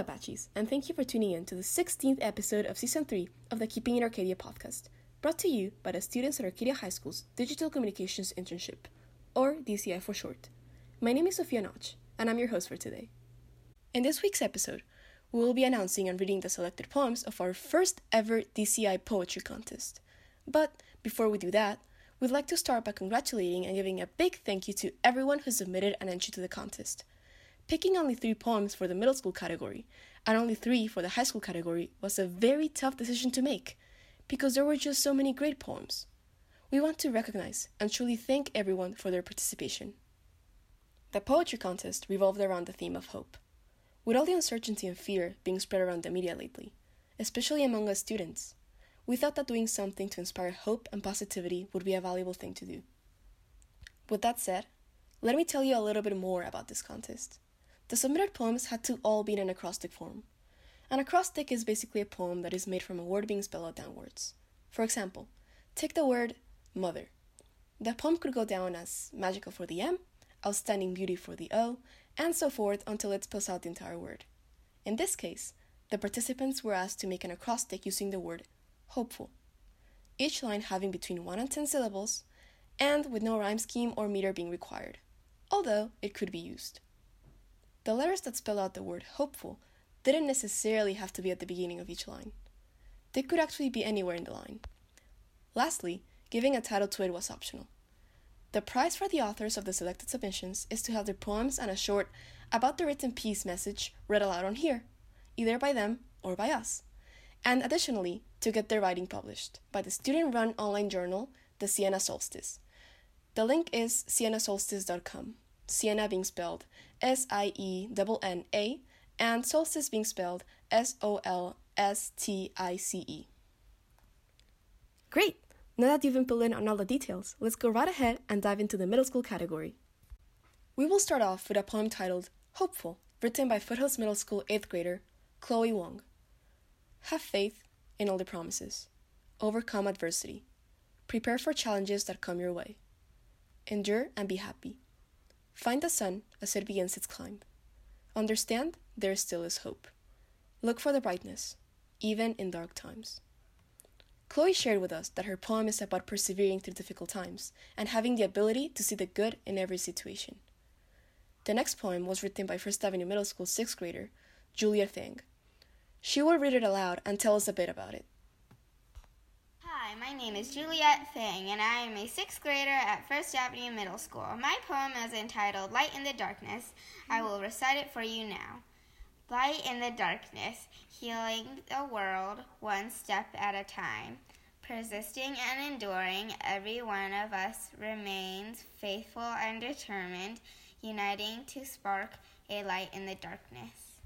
Apaches, and thank you for tuning in to the 16th episode of Season 3 of the Keeping It Arcadia podcast, brought to you by the students at Arcadia High School's Digital Communications Internship, or DCI for short. My name is Sofia Notch, and I'm your host for today. In this week's episode, we will be announcing and reading the selected poems of our first ever DCI poetry contest. But before we do that, we'd like to start by congratulating and giving a big thank you to everyone who submitted an entry to the contest. Picking only three poems for the middle school category and only three for the high school category was a very tough decision to make because there were just so many great poems. We want to recognize and truly thank everyone for their participation. The poetry contest revolved around the theme of hope. With all the uncertainty and fear being spread around the media lately, especially among us students, we thought that doing something to inspire hope and positivity would be a valuable thing to do. With that said, let me tell you a little bit more about this contest. The submitted poems had to all be in an acrostic form. An acrostic is basically a poem that is made from a word being spelled out downwards. For example, take the word mother. The poem could go down as magical for the M, outstanding beauty for the O, and so forth until it spells out the entire word. In this case, the participants were asked to make an acrostic using the word hopeful, each line having between 1 and 10 syllables, and with no rhyme scheme or meter being required, although it could be used. The letters that spell out the word hopeful didn't necessarily have to be at the beginning of each line. They could actually be anywhere in the line. Lastly, giving a title to it was optional. The prize for the authors of the selected submissions is to have their poems and a short about the written piece message read aloud on here, either by them or by us, and additionally, to get their writing published by the student run online journal, The Sienna Solstice. The link is siennasolstice.com. Sienna being spelled S I E N N A, and solstice being spelled S O L S T I C E. Great! Now that you've been filled in on all the details, let's go right ahead and dive into the middle school category. We will start off with a poem titled Hopeful, written by Foothills Middle School 8th grader Chloe Wong. Have faith in all the promises. Overcome adversity. Prepare for challenges that come your way. Endure and be happy. Find the sun as it begins its climb. Understand there still is hope. Look for the brightness, even in dark times. Chloe shared with us that her poem is about persevering through difficult times and having the ability to see the good in every situation. The next poem was written by First Avenue Middle School sixth grader Julia Thang. She will read it aloud and tell us a bit about it. Hi, my name is Juliet Fang, and I am a sixth grader at First Avenue Middle School. My poem is entitled Light in the Darkness. I mm-hmm. will recite it for you now. Light in the darkness, healing the world one step at a time. Persisting and enduring, every one of us remains faithful and determined, uniting to spark a light in the darkness.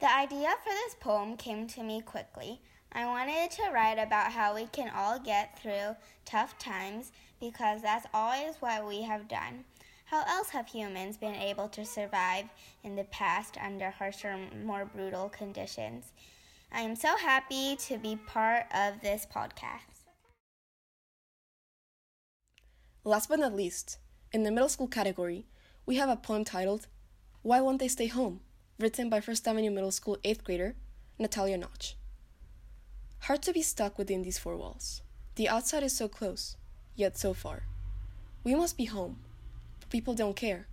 The idea for this poem came to me quickly. I wanted to write about how we can all get through tough times because that's always what we have done. How else have humans been able to survive in the past under harsher, more brutal conditions? I am so happy to be part of this podcast. Last but not least, in the middle school category, we have a poem titled Why Won't They Stay Home? written by First Avenue Middle School 8th grader Natalia Notch. Hard to be stuck within these four walls. The outside is so close, yet so far. We must be home, but people don't care.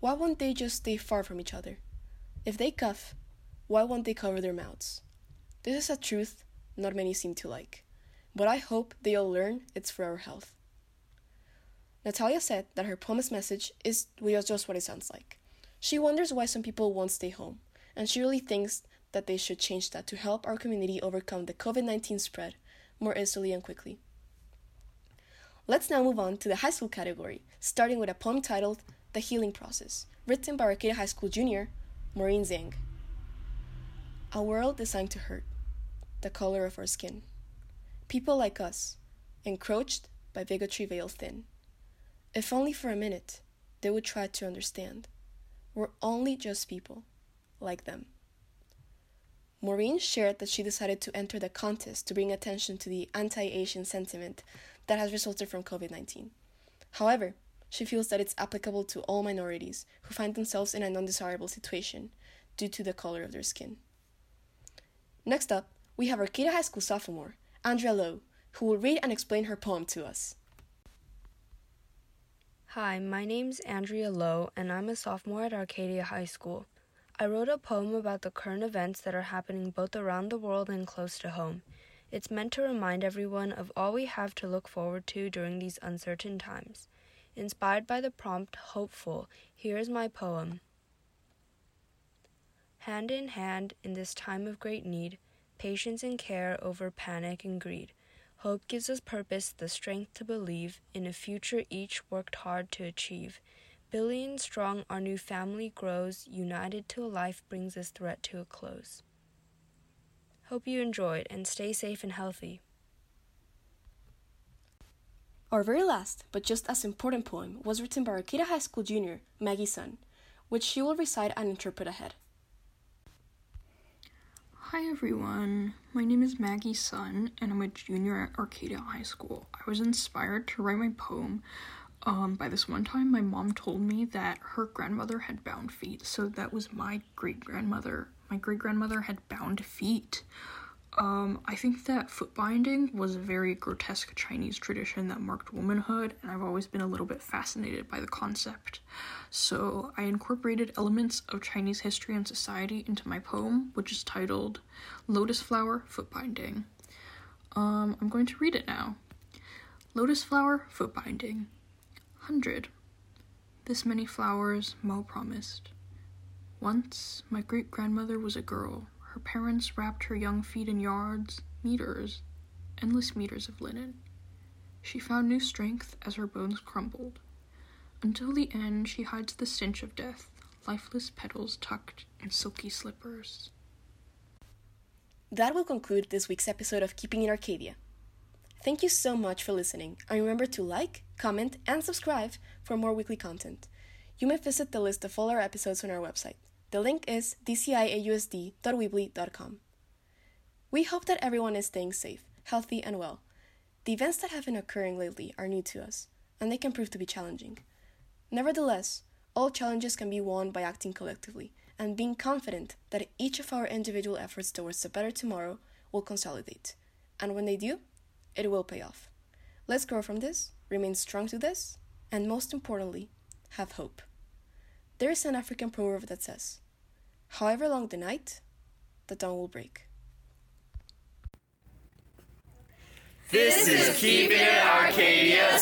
Why won't they just stay far from each other? If they cough, why won't they cover their mouths? This is a truth not many seem to like, but I hope they all learn it's for our health. Natalia said that her poem's message is just what it sounds like. She wonders why some people won't stay home, and she really thinks that they should change that to help our community overcome the COVID 19 spread more easily and quickly. Let's now move on to the high school category, starting with a poem titled The Healing Process, written by Arcadia High School junior Maureen Zhang. A world designed to hurt, the color of our skin. People like us, encroached by bigotry veiled thin. If only for a minute, they would try to understand. We're only just people, like them. Maureen shared that she decided to enter the contest to bring attention to the anti Asian sentiment that has resulted from COVID 19. However, she feels that it's applicable to all minorities who find themselves in an undesirable situation due to the color of their skin. Next up, we have our Arcadia High School sophomore, Andrea Lowe, who will read and explain her poem to us. Hi, my name's Andrea Lowe, and I'm a sophomore at Arcadia High School. I wrote a poem about the current events that are happening both around the world and close to home. It's meant to remind everyone of all we have to look forward to during these uncertain times. Inspired by the prompt Hopeful, here is my poem. Hand in hand in this time of great need, patience and care over panic and greed. Hope gives us purpose, the strength to believe in a future each worked hard to achieve. Billion strong, our new family grows, united to a life brings this threat to a close. Hope you enjoyed and stay safe and healthy. Our very last, but just as important poem was written by Arcadia High School junior Maggie Sun, which she will recite and interpret ahead. Hi everyone, my name is Maggie Sun and I'm a junior at Arcadia High School. I was inspired to write my poem um, by this one time my mom told me that her grandmother had bound feet, so that was my great grandmother. My great grandmother had bound feet. Um, I think that foot binding was a very grotesque Chinese tradition that marked womanhood, and I've always been a little bit fascinated by the concept. So I incorporated elements of Chinese history and society into my poem, which is titled Lotus Flower Foot Binding. Um, I'm going to read it now. Lotus Flower Foot Binding. Hundred. This many flowers Mo promised. Once my great grandmother was a girl her parents wrapped her young feet in yards, meters, endless meters of linen. She found new strength as her bones crumbled. Until the end, she hides the stench of death, lifeless petals tucked in silky slippers. That will conclude this week's episode of Keeping It Arcadia. Thank you so much for listening, and remember to like, comment, and subscribe for more weekly content. You may visit the list of all our episodes on our website. The link is dciausd.weebly.com. We hope that everyone is staying safe, healthy, and well. The events that have been occurring lately are new to us, and they can prove to be challenging. Nevertheless, all challenges can be won by acting collectively and being confident that each of our individual efforts towards a better tomorrow will consolidate. And when they do, it will pay off. Let's grow from this, remain strong to this, and most importantly, have hope. There is an African proverb that says, However long the night, the dawn will break. This is Keeping It Arcadia